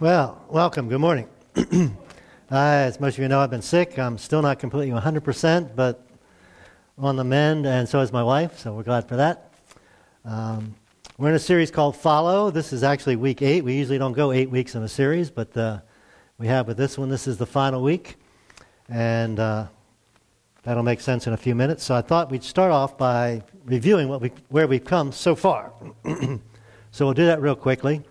Well, welcome. Good morning. uh, as most of you know, I've been sick. I'm still not completely 100%, but on the mend, and so is my wife, so we're glad for that. Um, we're in a series called Follow. This is actually week eight. We usually don't go eight weeks in a series, but uh, we have with this one. This is the final week, and uh, that'll make sense in a few minutes. So I thought we'd start off by reviewing what we, where we've come so far. so we'll do that real quickly.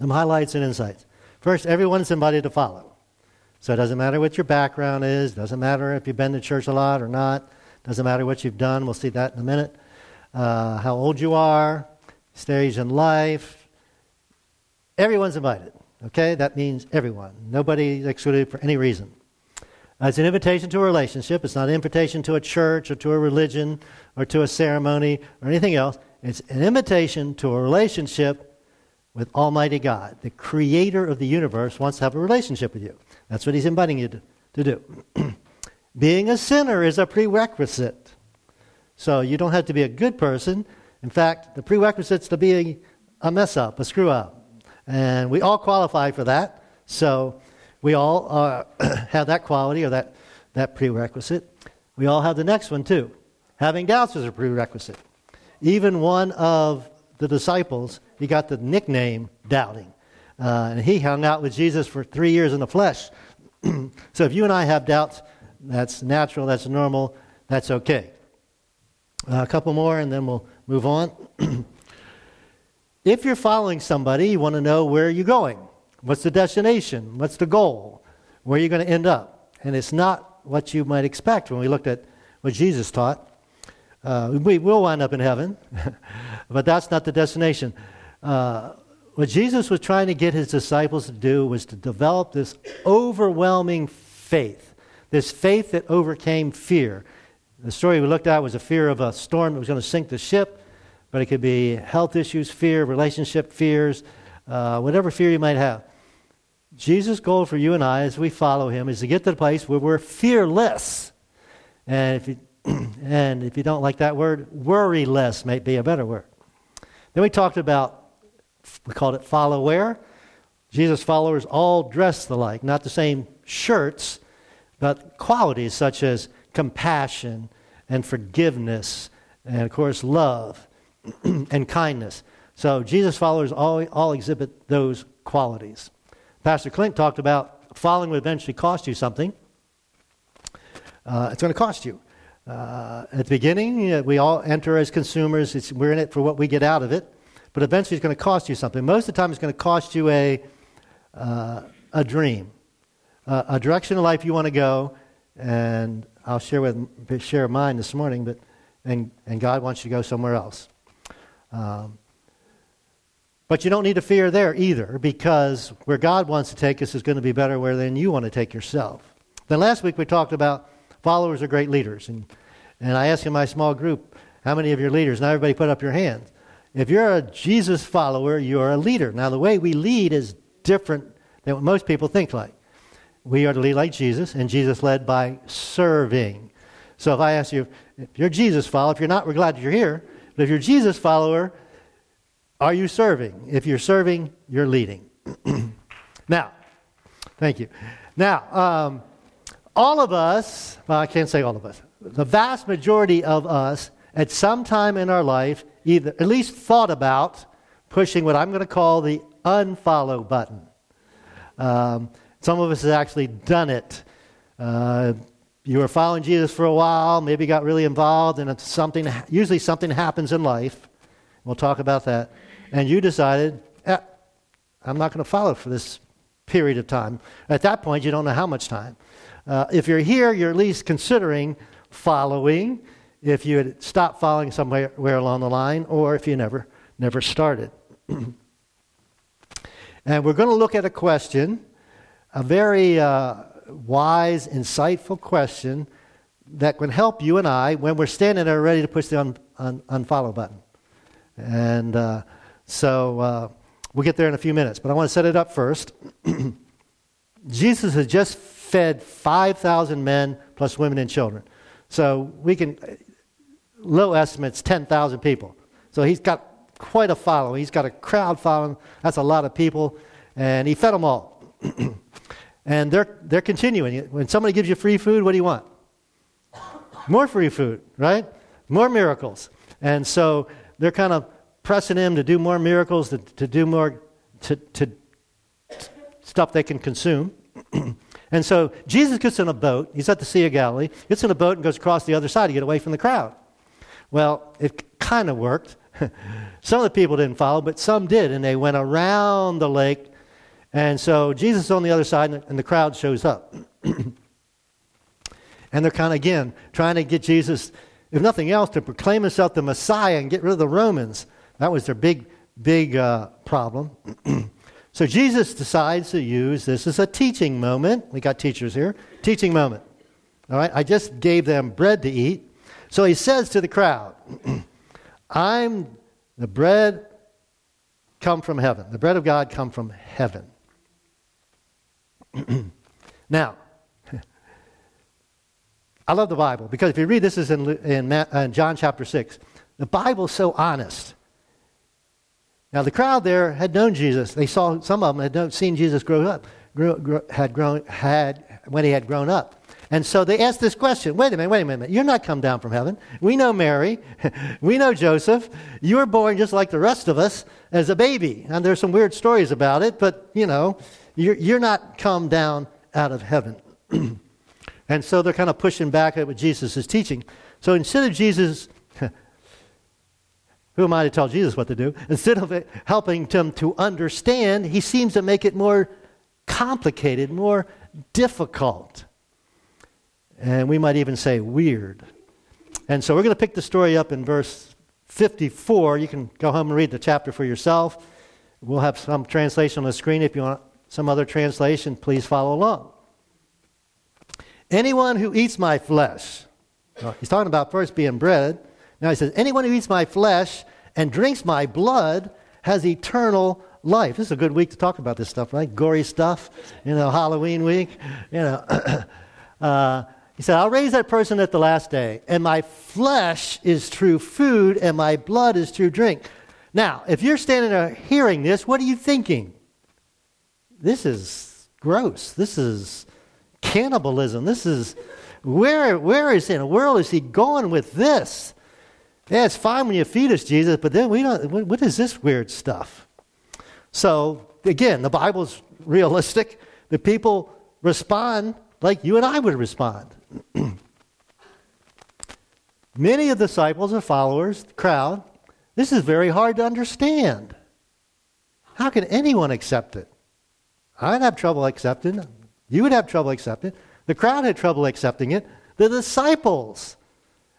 Some highlights and insights. First, everyone's invited to follow. So it doesn't matter what your background is, doesn't matter if you've been to church a lot or not, doesn't matter what you've done, we'll see that in a minute, uh, how old you are, stage in life. Everyone's invited, okay? That means everyone. Nobody excluded for any reason. Uh, it's an invitation to a relationship. It's not an invitation to a church or to a religion or to a ceremony or anything else. It's an invitation to a relationship with Almighty God. The creator of the universe wants to have a relationship with you. That's what he's inviting you to, to do. Being a sinner is a prerequisite. So you don't have to be a good person. In fact, the prerequisites to being a mess up, a screw up. And we all qualify for that. So we all uh, are, have that quality or that, that prerequisite. We all have the next one too. Having doubts is a prerequisite. Even one of the disciples, he got the nickname Doubting. Uh, and he hung out with Jesus for three years in the flesh. so if you and I have doubts, that's natural, that's normal, that's okay. Uh, a couple more, and then we'll move on. if you're following somebody, you want to know where you're going. What's the destination? What's the goal? Where are you going to end up? And it's not what you might expect when we looked at what Jesus taught. Uh, we will wind up in heaven, but that's not the destination. Uh, what Jesus was trying to get his disciples to do was to develop this overwhelming faith, this faith that overcame fear. The story we looked at was a fear of a storm that was going to sink the ship, but it could be health issues, fear, relationship fears, uh, whatever fear you might have. Jesus' goal for you and I as we follow him is to get to the place where we're fearless. And if you and if you don't like that word, worry less might be a better word. Then we talked about, we called it follow where. Jesus' followers all dress alike, not the same shirts, but qualities such as compassion and forgiveness, and of course, love and kindness. So Jesus' followers all, all exhibit those qualities. Pastor Clint talked about following will eventually cost you something. Uh, it's going to cost you. Uh, at the beginning, know, we all enter as consumers. It's, we're in it for what we get out of it. But eventually, it's going to cost you something. Most of the time, it's going to cost you a, uh, a dream, uh, a direction in life you want to go. And I'll share, with, share mine this morning, but, and, and God wants you to go somewhere else. Um, but you don't need to fear there either, because where God wants to take us is going to be better where than you want to take yourself. Then last week we talked about Followers are great leaders. And, and I asked in my small group, how many of your leaders? Now everybody put up your hands. If you're a Jesus follower, you're a leader. Now the way we lead is different than what most people think like. We are to lead like Jesus, and Jesus led by serving. So if I ask you, if you're a Jesus follower, if you're not, we're glad you're here. But if you're a Jesus follower, are you serving? If you're serving, you're leading. now, thank you. Now, um, all of us, well, I can't say all of us, the vast majority of us at some time in our life either at least thought about pushing what I'm going to call the unfollow button. Um, some of us have actually done it. Uh, you were following Jesus for a while, maybe got really involved, and something usually something happens in life. We'll talk about that. And you decided, eh, I'm not going to follow for this period of time. At that point, you don't know how much time. Uh, if you're here, you're at least considering following. If you had stopped following somewhere along the line, or if you never never started. and we're going to look at a question, a very uh, wise, insightful question that can help you and I when we're standing there ready to push the un, un, unfollow button. And uh, so uh, we'll get there in a few minutes, but I want to set it up first. Jesus has just fed 5,000 men plus women and children. So we can, low estimates, 10,000 people. So he's got quite a following. He's got a crowd following. That's a lot of people. And he fed them all. and they're, they're continuing. When somebody gives you free food, what do you want? More free food, right? More miracles. And so they're kind of pressing him to do more miracles, to, to do more to, to stuff they can consume. and so Jesus gets in a boat. He's at the Sea of Galilee, gets in a boat and goes across the other side to get away from the crowd. Well, it kind of worked. some of the people didn't follow, but some did, and they went around the lake. And so Jesus is on the other side, and the crowd shows up. and they're kind of, again, trying to get Jesus, if nothing else, to proclaim himself the Messiah and get rid of the Romans. That was their big, big uh, problem. so Jesus decides to use this as a teaching moment. We got teachers here. Teaching moment. All right, I just gave them bread to eat. So he says to the crowd, I'm the bread come from heaven. The bread of God come from heaven. now, I love the Bible because if you read this is in, in, uh, in John chapter 6. The Bible's so honest. Now the crowd there had known Jesus. They saw some of them had known, seen Jesus grow up, grew, grew, had grown had when he had grown up. And so they asked this question wait a minute, wait a minute. You're not come down from heaven. We know Mary. we know Joseph. You were born just like the rest of us as a baby. And there's some weird stories about it, but you know, you're, you're not come down out of heaven. and so they're kind of pushing back at what Jesus is teaching. So instead of Jesus, who am I to tell Jesus what to do? Instead of helping them to understand, he seems to make it more complicated, more difficult and we might even say weird. And so we're going to pick the story up in verse 54. You can go home and read the chapter for yourself. We'll have some translation on the screen. If you want some other translation, please follow along. Anyone who eats my flesh, well, he's talking about first being bread. Now he says, Anyone who eats my flesh and drinks my blood has eternal life. This is a good week to talk about this stuff, right? Gory stuff, you know, Halloween week, you know. uh, he said, I'll raise that person at the last day, and my flesh is true food, and my blood is true drink. Now, if you're standing there hearing this, what are you thinking? This is gross. This is cannibalism. This is where where is in the world is he going with this? Yeah, it's fine when you feed us, Jesus, but then we don't. what is this weird stuff? So again, the Bible's realistic. The people respond like you and I would respond. Many of the disciples or followers, the crowd, this is very hard to understand. How can anyone accept it? I'd have trouble accepting it. You would have trouble accepting it. The crowd had trouble accepting it. The disciples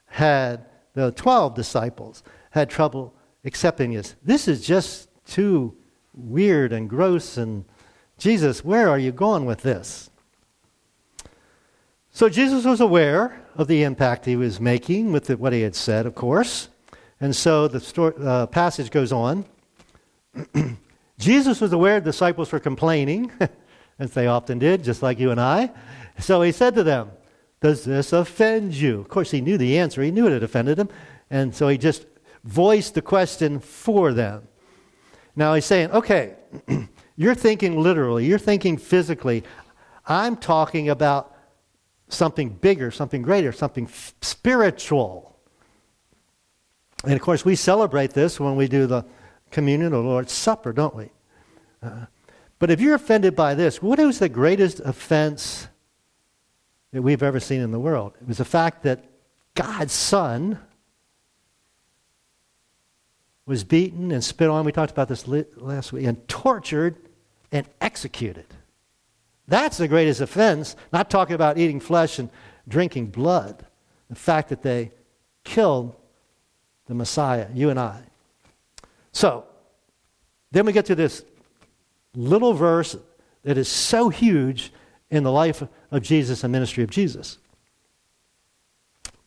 had, the 12 disciples, had trouble accepting this. This is just too weird and gross. And Jesus, where are you going with this? So Jesus was aware of the impact he was making with the, what he had said, of course. And so the story, uh, passage goes on. Jesus was aware the disciples were complaining, as they often did, just like you and I. So he said to them, Does this offend you? Of course, he knew the answer. He knew it had offended him. And so he just voiced the question for them. Now he's saying, Okay, you're thinking literally, you're thinking physically. I'm talking about something bigger, something greater, something f- spiritual. And of course, we celebrate this when we do the communion or Lord's Supper, don't we? Uh, but if you're offended by this, what is the greatest offense that we've ever seen in the world? It was the fact that God's Son was beaten and spit on. We talked about this last week, and tortured and executed. That's the greatest offense, not talking about eating flesh and drinking blood. The fact that they killed the Messiah, you and I. So, then we get to this little verse that is so huge in the life of Jesus and ministry of Jesus.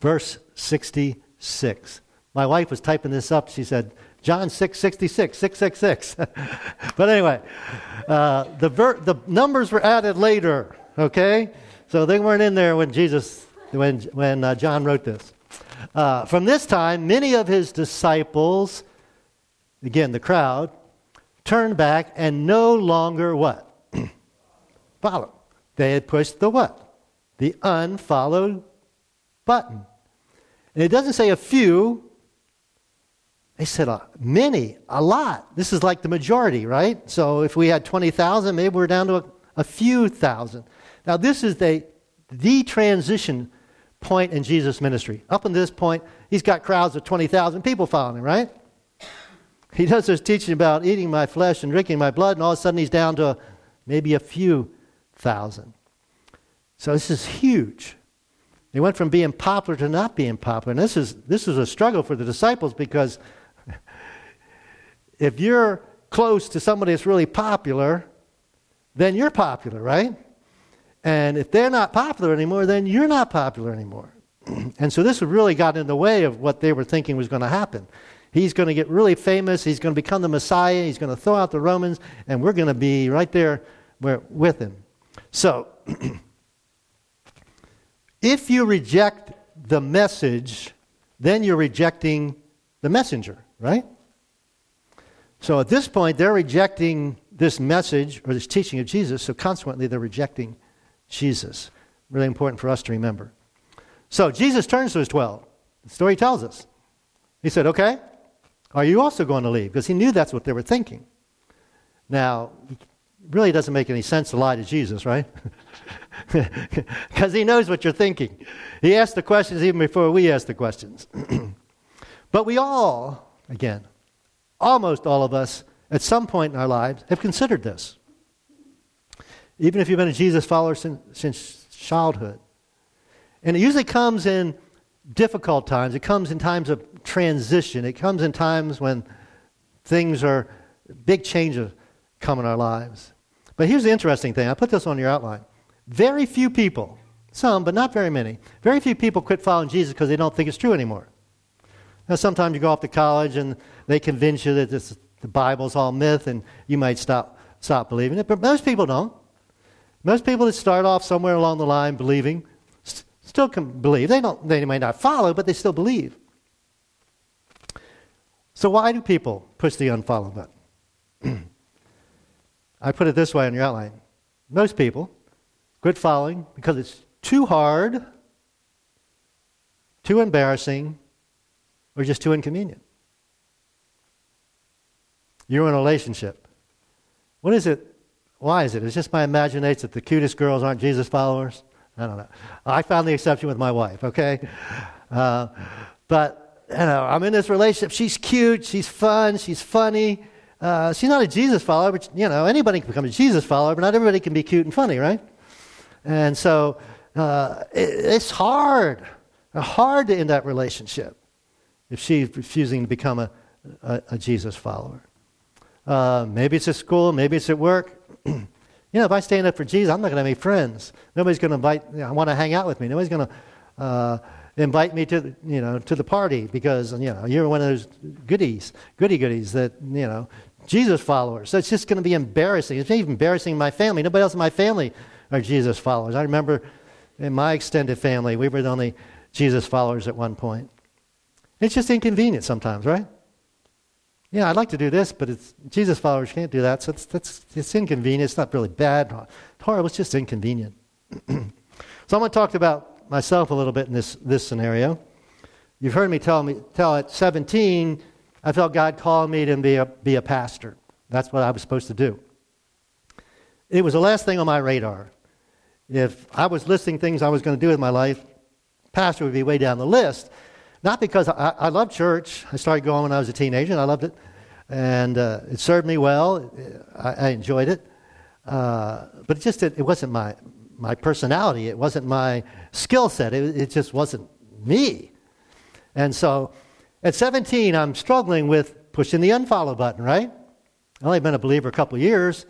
Verse 66. My wife was typing this up. She said, John 6, 66, 666. but anyway, uh, the, ver- the numbers were added later, okay? So they weren't in there when Jesus, when, when uh, John wrote this. Uh, from this time, many of his disciples, again, the crowd, turned back and no longer what? Follow. They had pushed the what? The unfollowed button. And it doesn't say a few. They said uh, many, a lot. This is like the majority, right? So if we had 20,000, maybe we're down to a, a few thousand. Now, this is the, the transition point in Jesus' ministry. Up until this point, he's got crowds of 20,000 people following him, right? He does this teaching about eating my flesh and drinking my blood, and all of a sudden he's down to maybe a few thousand. So this is huge. They went from being popular to not being popular. And this is, this is a struggle for the disciples because if you're close to somebody that's really popular, then you're popular, right? And if they're not popular anymore, then you're not popular anymore. and so this really got in the way of what they were thinking was going to happen. He's going to get really famous. He's going to become the Messiah. He's going to throw out the Romans, and we're going to be right there with him. So, if you reject the message, then you're rejecting the messenger, right? So at this point, they're rejecting this message or this teaching of Jesus, so consequently, they're rejecting Jesus. Really important for us to remember. So Jesus turns to his 12. The story tells us. He said, Okay, are you also going to leave? Because he knew that's what they were thinking. Now, really doesn't make any sense to lie to Jesus, right? Because he knows what you're thinking. He asked the questions even before we asked the questions. but we all, again, almost all of us, at some point in our lives, have considered this. Even if you've been a Jesus follower since, since childhood. And it usually comes in difficult times. It comes in times of transition. It comes in times when things are, big changes come in our lives. But here's the interesting thing. I put this on your outline. Very few people, some, but not very many, very few people quit following Jesus because they don't think it's true anymore. Now, sometimes you go off to college and they convince you that this, the Bible's all myth and you might stop, stop believing it, but most people don't. Most people that start off somewhere along the line believing st- still can believe. They, don't, they may not follow, but they still believe. So, why do people push the unfollow button? I put it this way on your outline. Most people quit following because it's too hard, too embarrassing, or just too inconvenient. You're in a relationship. What is it? Why is it? It's just my imagination that the cutest girls aren't Jesus followers. I don't know. I found the exception with my wife, okay? Uh, but you know, I'm in this relationship. She's cute. She's fun. She's funny. Uh, she's not a Jesus follower, but you know, anybody can become a Jesus follower, but not everybody can be cute and funny, right? And so uh, it, it's hard, hard to end that relationship if she's refusing to become a, a, a Jesus follower. Uh, maybe it's at school, maybe it's at work. you know, if I stand up for Jesus, I'm not going to any friends. Nobody's going to invite, you know, want to hang out with me. Nobody's going to uh, invite me to the, you know to the party because you know you're one of those goodies, goody goodies that you know Jesus followers. So it's just going to be embarrassing. It's even embarrassing in my family. Nobody else in my family are Jesus followers. I remember in my extended family, we were the only Jesus followers at one point. It's just inconvenient sometimes, right? Yeah, I'd like to do this, but it's Jesus followers can't do that, so it's, that's, it's inconvenient. It's not really bad, horrible. It's just inconvenient. so I'm going to talk about myself a little bit in this, this scenario. You've heard me tell, me tell at 17, I felt God called me to be a, be a pastor. That's what I was supposed to do. It was the last thing on my radar. If I was listing things I was going to do with my life, pastor would be way down the list. Not because I, I love church. I started going when I was a teenager, and I loved it. And uh, it served me well. I, I enjoyed it. Uh, but it just it, it wasn't my, my personality. It wasn't my skill set. It, it just wasn't me. And so at 17, I'm struggling with pushing the unfollow button, right? I've only been a believer a couple years.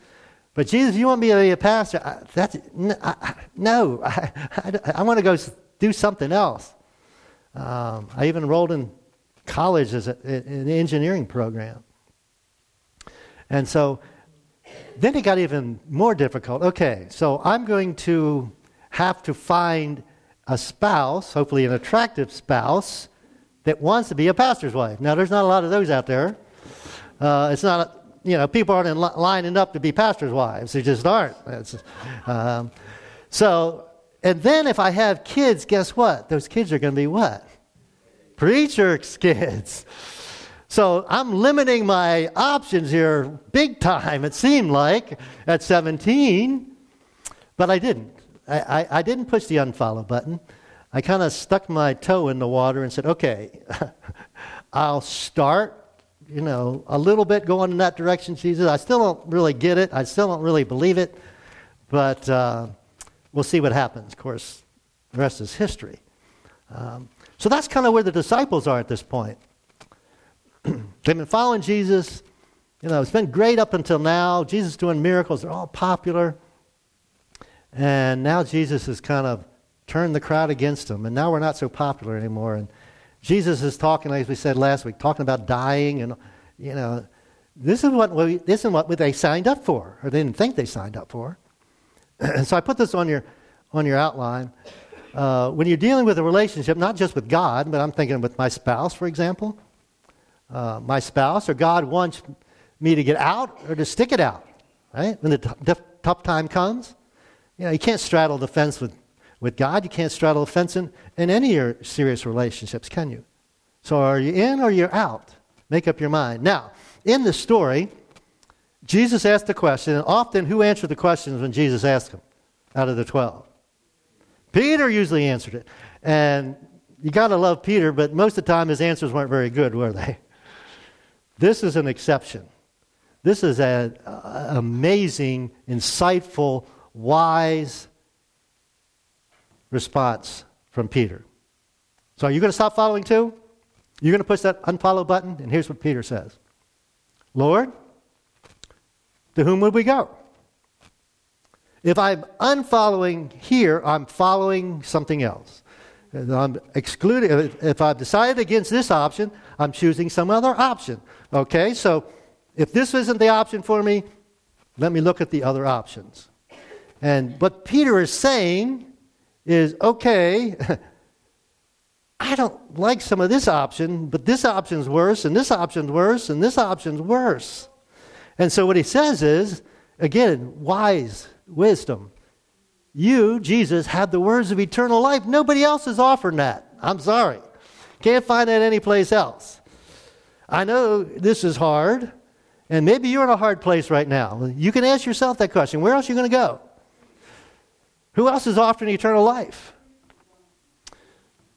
But Jesus, you want me to be a pastor? I, that's, no, I, I, I want to go do something else. Um, I even enrolled in college as a, an engineering program. And so then it got even more difficult. Okay, so I'm going to have to find a spouse, hopefully an attractive spouse, that wants to be a pastor's wife. Now, there's not a lot of those out there. Uh, it's not you know, people aren't li- lining up to be pastors' wives. They just aren't. Um, so, and then if I have kids, guess what? Those kids are going to be what? Preacher's kids. So I'm limiting my options here big time, it seemed like, at 17. But I didn't. I, I, I didn't push the unfollow button. I kind of stuck my toe in the water and said, okay, I'll start, you know, a little bit going in that direction, Jesus. I still don't really get it. I still don't really believe it. But uh, we'll see what happens. Of course, the rest is history. Um, so that's kind of where the disciples are at this point. They've been following Jesus. You know, it's been great up until now. Jesus doing miracles. They're all popular. And now Jesus has kind of turned the crowd against him. And now we're not so popular anymore. And Jesus is talking, as we said last week, talking about dying. And, you know, this is what, we, this is what they signed up for, or they didn't think they signed up for. And so I put this on your, on your outline. Uh, when you're dealing with a relationship, not just with God, but I'm thinking with my spouse, for example, uh, my spouse or God wants me to get out or to stick it out, right? When the t- tough time comes, you know, you can't straddle the fence with, with God. You can't straddle the fence in, in any of your serious relationships, can you? So are you in or you're out? Make up your mind. Now, in the story, Jesus asked the question, and often who answered the questions when Jesus asked them out of the 12? Peter usually answered it. And you got to love Peter, but most of the time his answers weren't very good, were they? This is an exception. This is an amazing, insightful, wise response from Peter. So, are you going to stop following too? You're going to push that unfollow button? And here's what Peter says Lord, to whom would we go? If I'm unfollowing here, I'm following something else. I'm excluding, if I've decided against this option, I'm choosing some other option. Okay, so if this isn't the option for me, let me look at the other options. And what Peter is saying is okay, I don't like some of this option, but this option's worse, and this option's worse, and this option's worse. And so what he says is, again, wise wisdom. You, Jesus, have the words of eternal life. Nobody else is offering that. I'm sorry. Can't find that anyplace else. I know this is hard, and maybe you're in a hard place right now. You can ask yourself that question where else are you going to go? Who else is offering eternal life?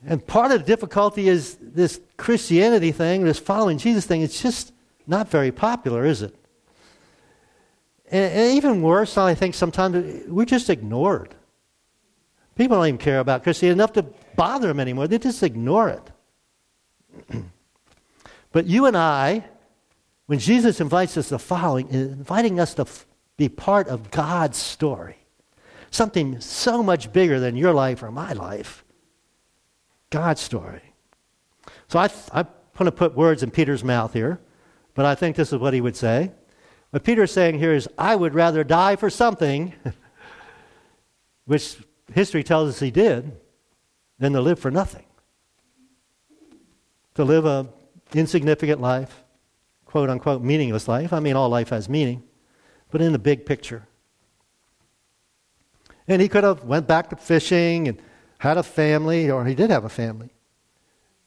And part of the difficulty is this Christianity thing, this following Jesus thing, it's just not very popular, is it? And, and even worse, I think sometimes we're just ignored. People don't even care about Christianity enough to bother them anymore. They just ignore it. but you and I, when Jesus invites us to following, inviting us to f- be part of God's story, something so much bigger than your life or my life, God's story. So I, th- I'm going to put words in Peter's mouth here, but I think this is what he would say. What Peter's saying here is, I would rather die for something, which history tells us he did, than to live for nothing. To live a insignificant life, quote unquote meaningless life. I mean, all life has meaning, but in the big picture. And he could have went back to fishing and had a family, or he did have a family,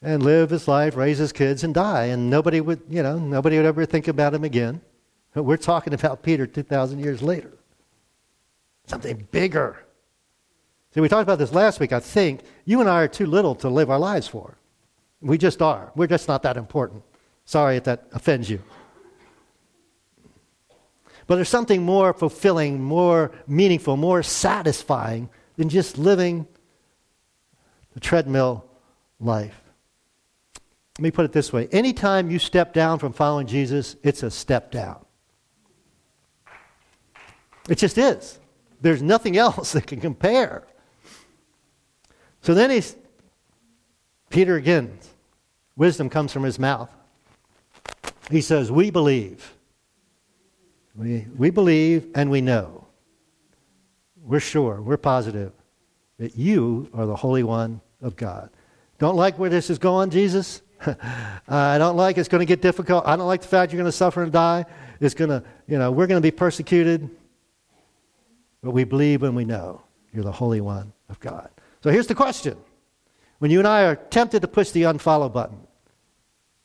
and live his life, raise his kids, and die, and nobody would, you know, nobody would ever think about him again. We're talking about Peter 2,000 years later. Something bigger. See, we talked about this last week. I think you and I are too little to live our lives for. We just are. We're just not that important. Sorry if that offends you. But there's something more fulfilling, more meaningful, more satisfying than just living the treadmill life. Let me put it this way anytime you step down from following Jesus, it's a step down. It just is. There's nothing else that can compare. So then he's, Peter again, wisdom comes from his mouth. He says, We believe. We, we believe and we know. We're sure, we're positive that you are the Holy One of God. Don't like where this is going, Jesus? I don't like it's going to get difficult. I don't like the fact you're going to suffer and die. It's going to, you know, we're going to be persecuted. But we believe when we know you're the Holy One of God. So here's the question When you and I are tempted to push the unfollow button,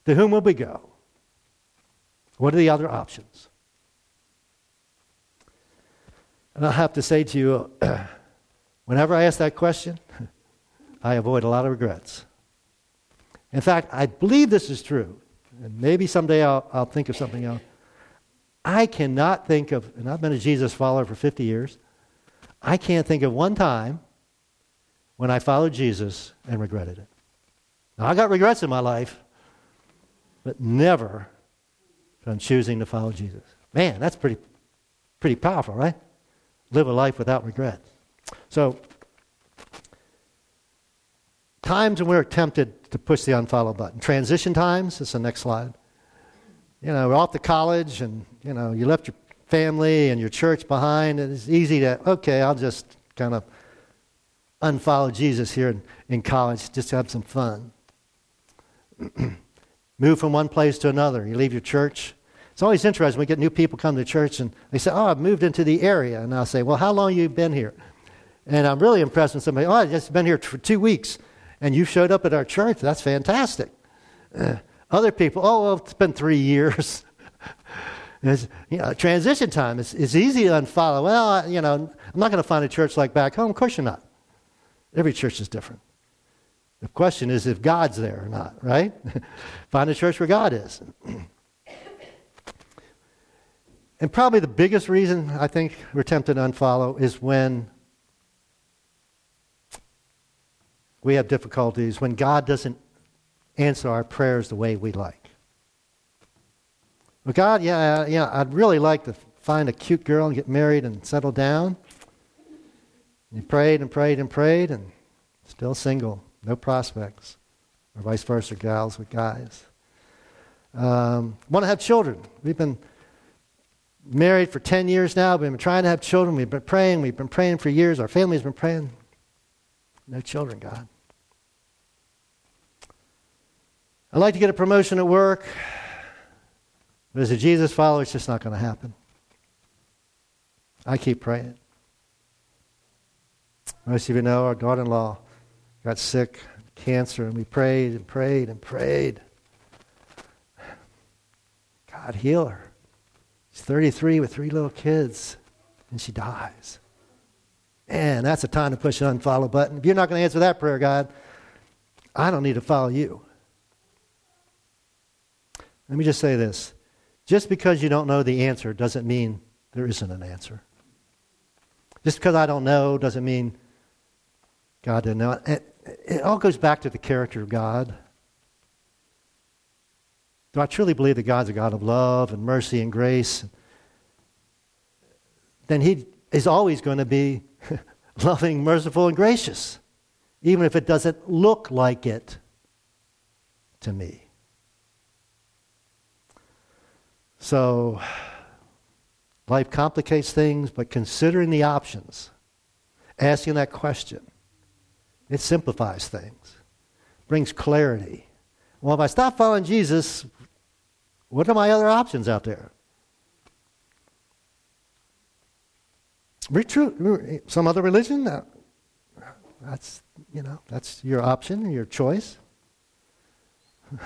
to whom will we go? What are the other options? And I have to say to you, whenever I ask that question, I avoid a lot of regrets. In fact, I believe this is true. And maybe someday I'll, I'll think of something else. I cannot think of, and I've been a Jesus follower for 50 years, I can't think of one time when I followed Jesus and regretted it. Now, I got regrets in my life, but never from choosing to follow Jesus. Man, that's pretty, pretty powerful, right? Live a life without regret. So, times when we're tempted to push the unfollow button. Transition times, is the next slide. You know, we're off to college and, you know, you left your family and your church behind. And it's easy to, okay, I'll just kind of unfollow Jesus here in, in college just to have some fun. Move from one place to another. You leave your church. It's always interesting. We get new people come to church and they say, Oh, I've moved into the area. And I'll say, Well, how long you been here? And I'm really impressed when somebody, Oh, I've just been here for two weeks and you showed up at our church. That's fantastic. Other people, Oh, well, it's been three years. It's, you know, transition time. It's, it's easy to unfollow. Well, you know, I'm not going to find a church like back home. Of course you're not. Every church is different. The question is if God's there or not, right? find a church where God is. and probably the biggest reason I think we're tempted to unfollow is when we have difficulties, when God doesn't answer our prayers the way we like. Well, God, yeah, yeah, I'd really like to find a cute girl and get married and settle down. And he prayed and prayed and prayed and still single, no prospects, or vice versa, gals with guys. Um, want to have children. We've been married for 10 years now. We've been trying to have children. We've been praying. We've been praying for years. Our family's been praying. No children, God. I'd like to get a promotion at work. But as a Jesus follower, it's just not going to happen. I keep praying. Most of you know our daughter in law got sick, cancer, and we prayed and prayed and prayed. God, heal her. She's 33 with three little kids, and she dies. Man, that's a time to push an unfollow button. If you're not going to answer that prayer, God, I don't need to follow you. Let me just say this just because you don't know the answer doesn't mean there isn't an answer. Just because I don't know doesn't mean God didn't know. It, it all goes back to the character of God. Do I truly believe that God's a God of love and mercy and grace? Then He is always going to be loving, merciful, and gracious, even if it doesn't look like it to me. So, life complicates things, but considering the options, asking that question, it simplifies things, brings clarity. Well, if I stop following Jesus, what are my other options out there? True, some other religion? Uh, that's, you know, that's your option, your choice.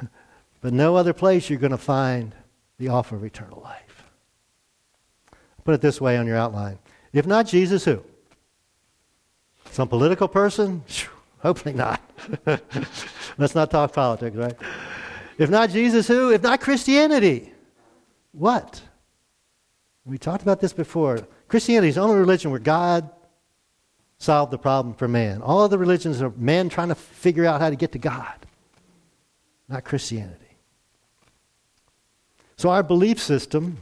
but no other place you're going to find the offer of eternal life. Put it this way on your outline. If not Jesus, who? Some political person? Hopefully not. Let's not talk politics, right? If not Jesus, who? If not Christianity, what? We talked about this before. Christianity is the only religion where God solved the problem for man. All other religions are man trying to figure out how to get to God, not Christianity. So our belief system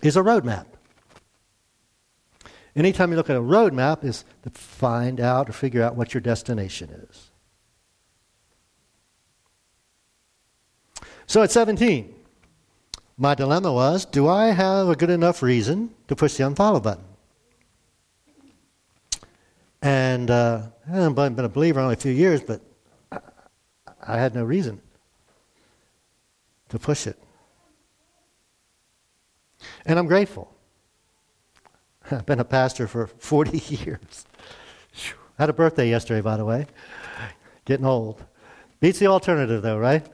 is a roadmap. Anytime you look at a roadmap is to find out or figure out what your destination is. So at 17, my dilemma was do I have a good enough reason to push the unfollow button? And uh, I've been a believer only a few years, but I, I had no reason. to push it. And I'm grateful. I've been a pastor for 40 years. I had a birthday yesterday, by the way. Getting old. Beats the alternative, though, right?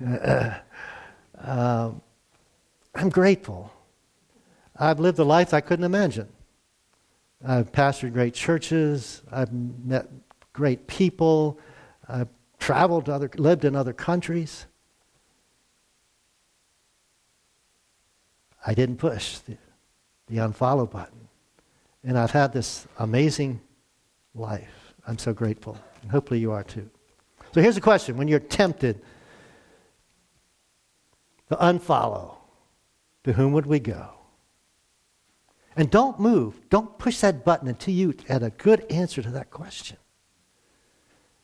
Uh, I'm grateful. I've lived a life I couldn't imagine. I've pastored great churches. I've met great people. I've traveled to other, lived in other countries. I didn't push the, the unfollow button. And I've had this amazing life. I'm so grateful. And hopefully you are too. So here's the question when you're tempted to unfollow, to whom would we go? And don't move. Don't push that button until you had a good answer to that question.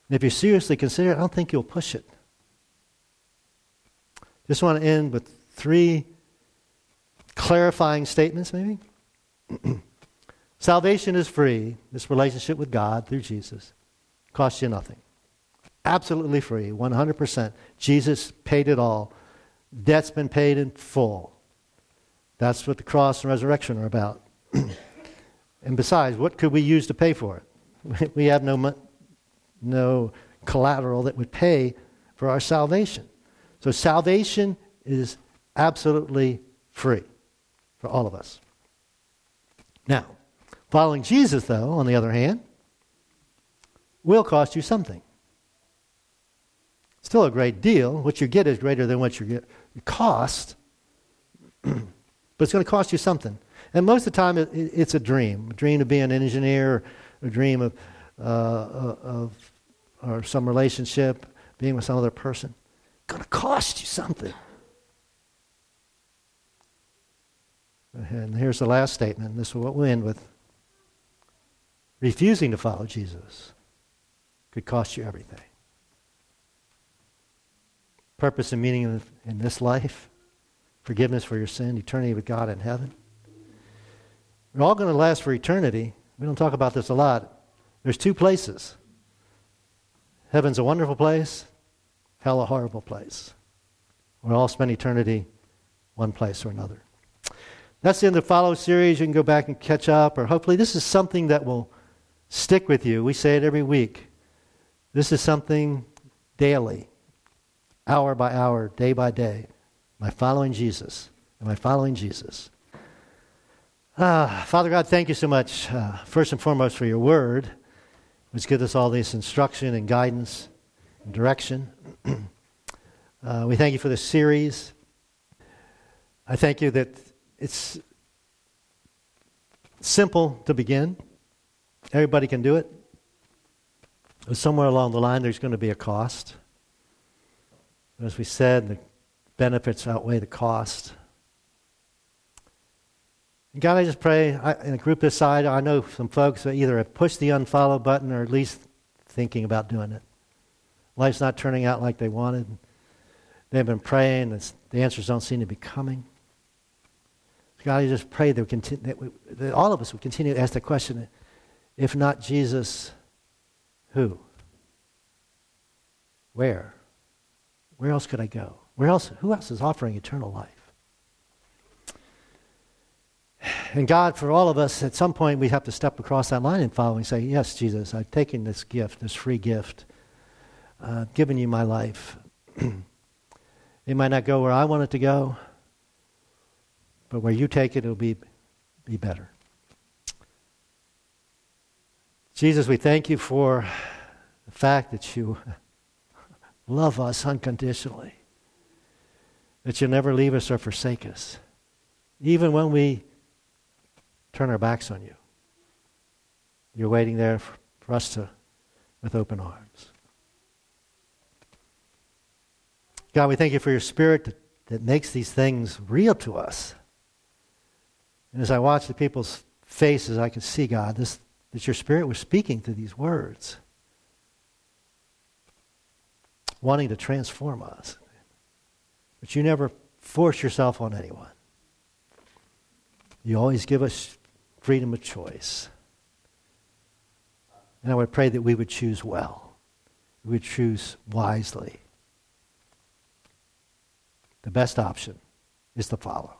And if you seriously consider it, I don't think you'll push it. Just want to end with three clarifying statements, maybe. Salvation is free, this relationship with God through Jesus. Costs you nothing. Absolutely free, 100%. Jesus paid it all. Debt's been paid in full. That's what the cross and resurrection are about. and besides, what could we use to pay for it? we have no, no collateral that would pay for our salvation. So salvation is absolutely free for all of us. Now, following Jesus, though, on the other hand, will cost you something. Still a great deal. What you get is greater than what you get cost, but it's going to cost you something. And most of the time, it, it's a dream a dream of being an engineer, a dream of, uh, of or some relationship, being with some other person. It's going to cost you something. And here's the last statement. This is what we'll end with. Refusing to follow Jesus could cost you everything. Purpose and meaning in, this life, forgiveness for your sin, eternity with God in heaven. We're all going to last for eternity. We don't talk about this a lot. There's two places. Heaven's a wonderful place, hell a horrible place. We'll all spend eternity one place or another. That's the end of the follow series. You can go back and catch up, or hopefully, this is something that will stick with you. We say it every week. This is something daily, hour by hour, day by day. Am I following Jesus? Am I following Jesus? Ah, Father God, thank you so much, uh, first and foremost, for your word, which gives us all this instruction and guidance and direction. uh, we thank you for this series. I thank you that it's simple to begin. Everybody can do it. But somewhere along the line, there's going to be a cost. As we said, the benefits outweigh the cost. And God, I just pray I, in a group this size, I know some folks that either have pushed the unfollow button or at least thinking about doing it. Life's not turning out like they wanted. They've been praying, the answers don't seem to be coming. God, I just pray that, continue, that, we, that all of us would continue to ask the question if not Jesus, who? Where? Where else could I go? Where else? Who else is offering eternal life? And God, for all of us, at some point we have to step across that line and follow and say, Yes, Jesus, I've taken this gift, this free gift, uh, given you my life. it might not go where I want it to go, but where you take it, it'll be, be better. Jesus, we thank you for the fact that you love us unconditionally, that you never leave us or forsake us, even when we turn our backs on you. You're waiting there for, for us to, with open arms. God, we thank you for your spirit that, that makes these things real to us. And as I watch the people's faces, I can see, God, this, that your Spirit was speaking through these words, wanting to transform us. But you never force yourself on anyone. You always give us freedom of choice. And I would pray that we would choose well, we would choose wisely. the best option is to follow.